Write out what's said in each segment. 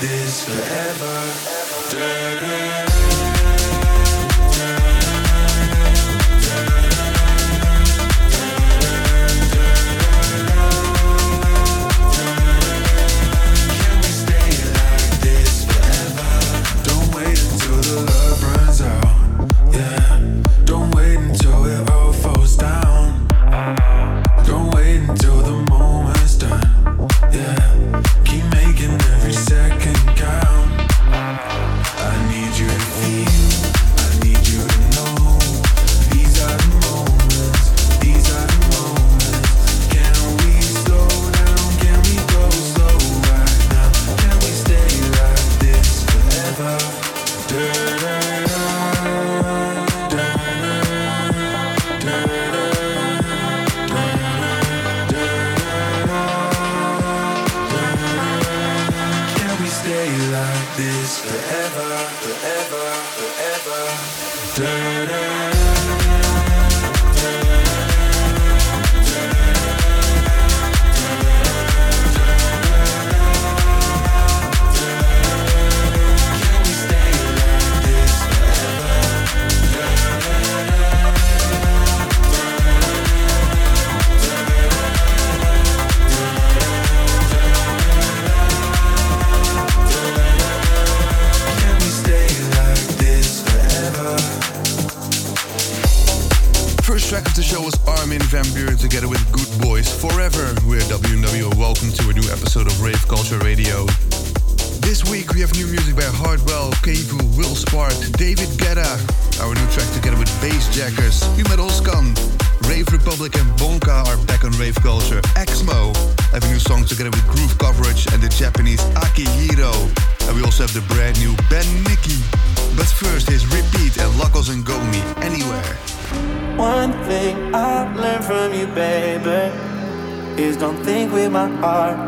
this forever. Guetta, our new track together with Bassjackers, You Met Oskan, Rave Republic and Bonka are back on rave culture, AXMO have a new song together with Groove Coverage and the Japanese AKI-HIRO, and we also have the brand new Ben Nicky. But first is Repiet and Lucles and me Anywhere. One thing I learned from you, baby, is don't think with my heart.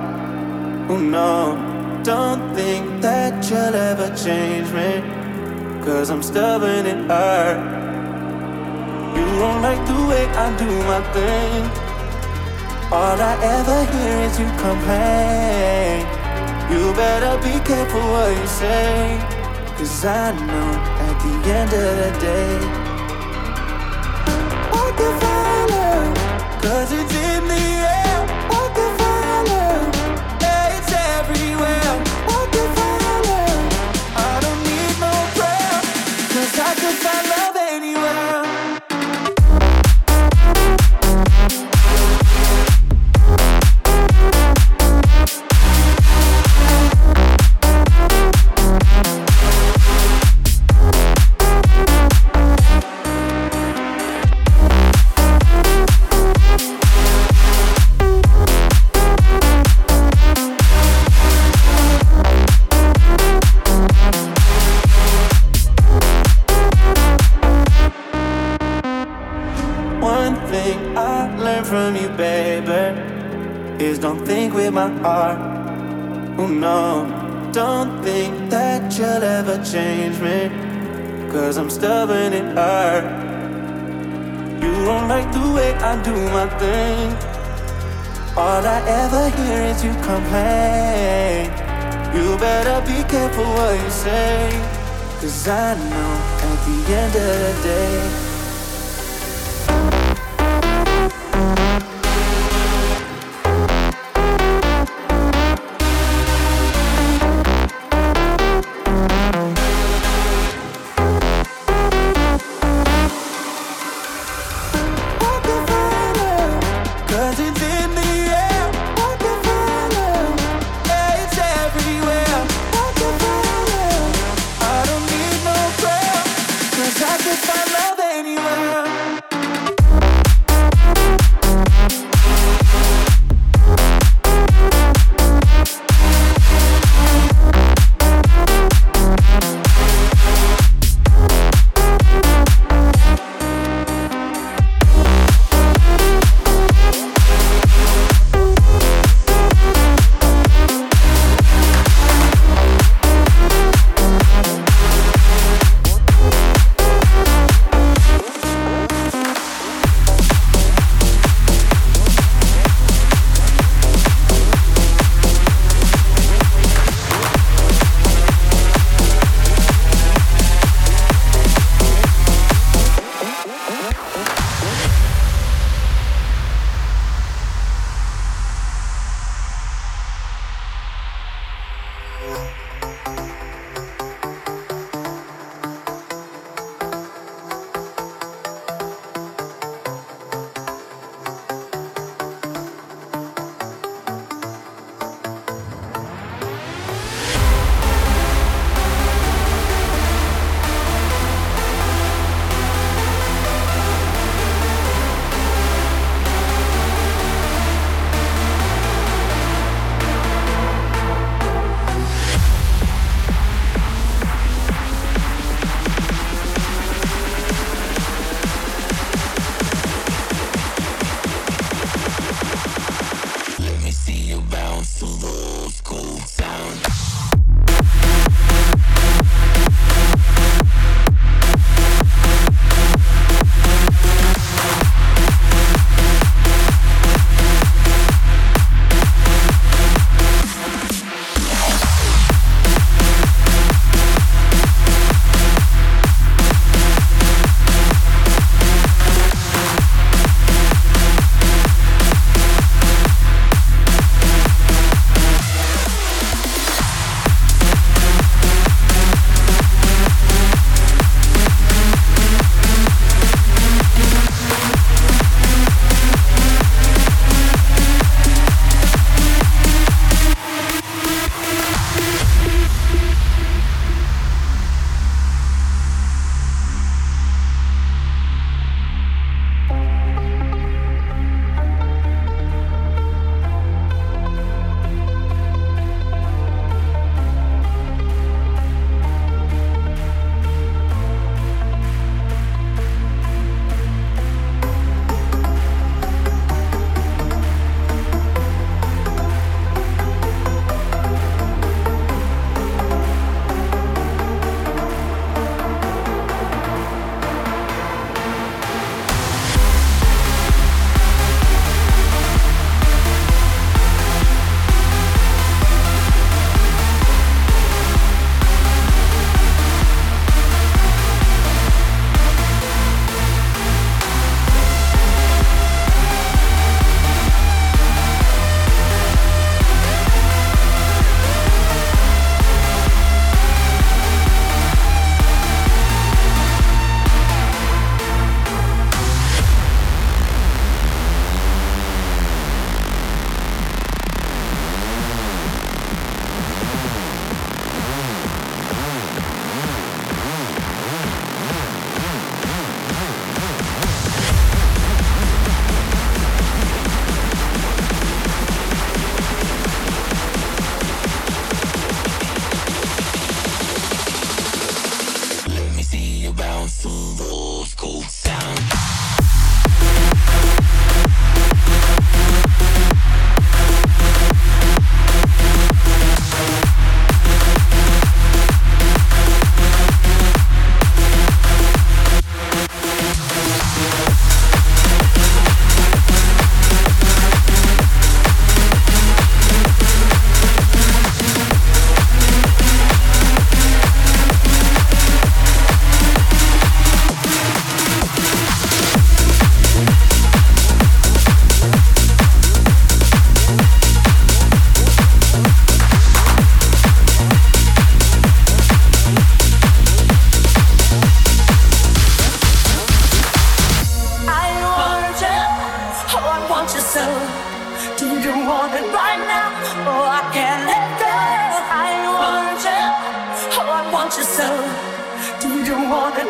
Oh no, don't think that you'll ever change me. Cause I'm stubborn and hard. You don't like the way I do my thing. All I ever hear is you complain. You better be careful what you say. Cause I know at the end of the day, I can find her. Cause it's think with my heart. Oh no, don't think that you'll ever change me. Cause I'm stubborn and hard. You don't like the way I do my thing. All I ever hear is you complain. You better be careful what you say. Cause I know at the end of the day.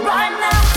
right now.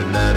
In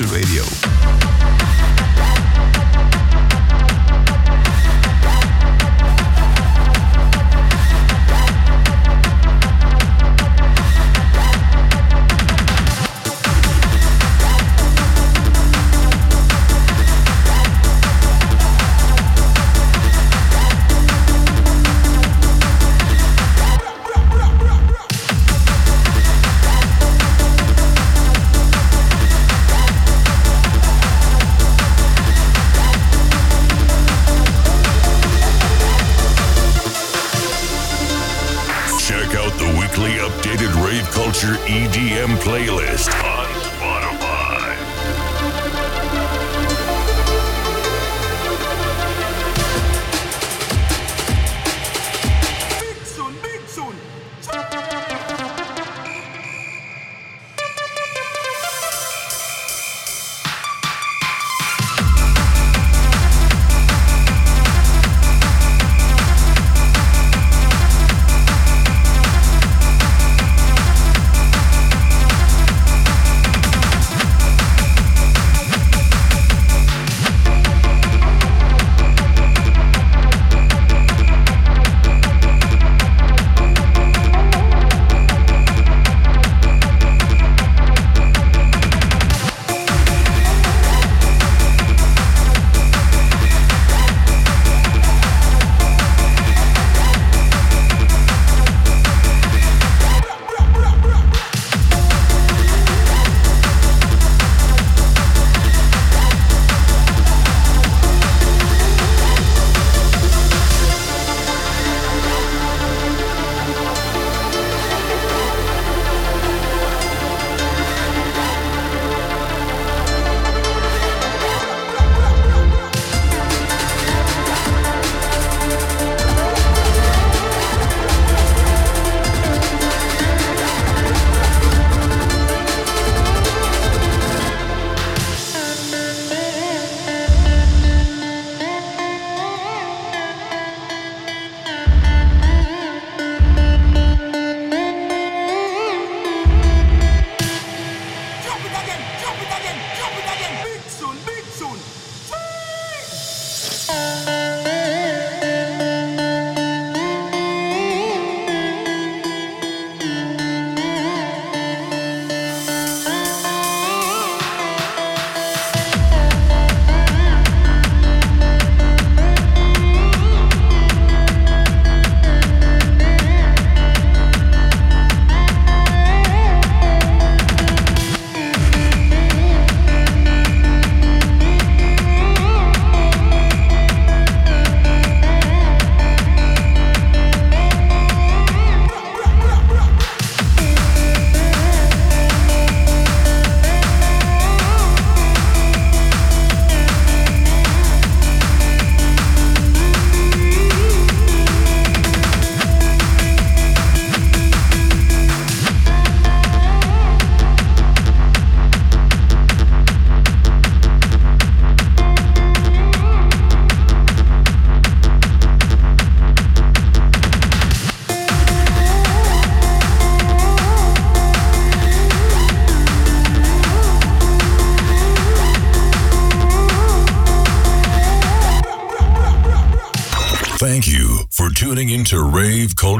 of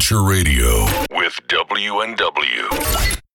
Culture Radio.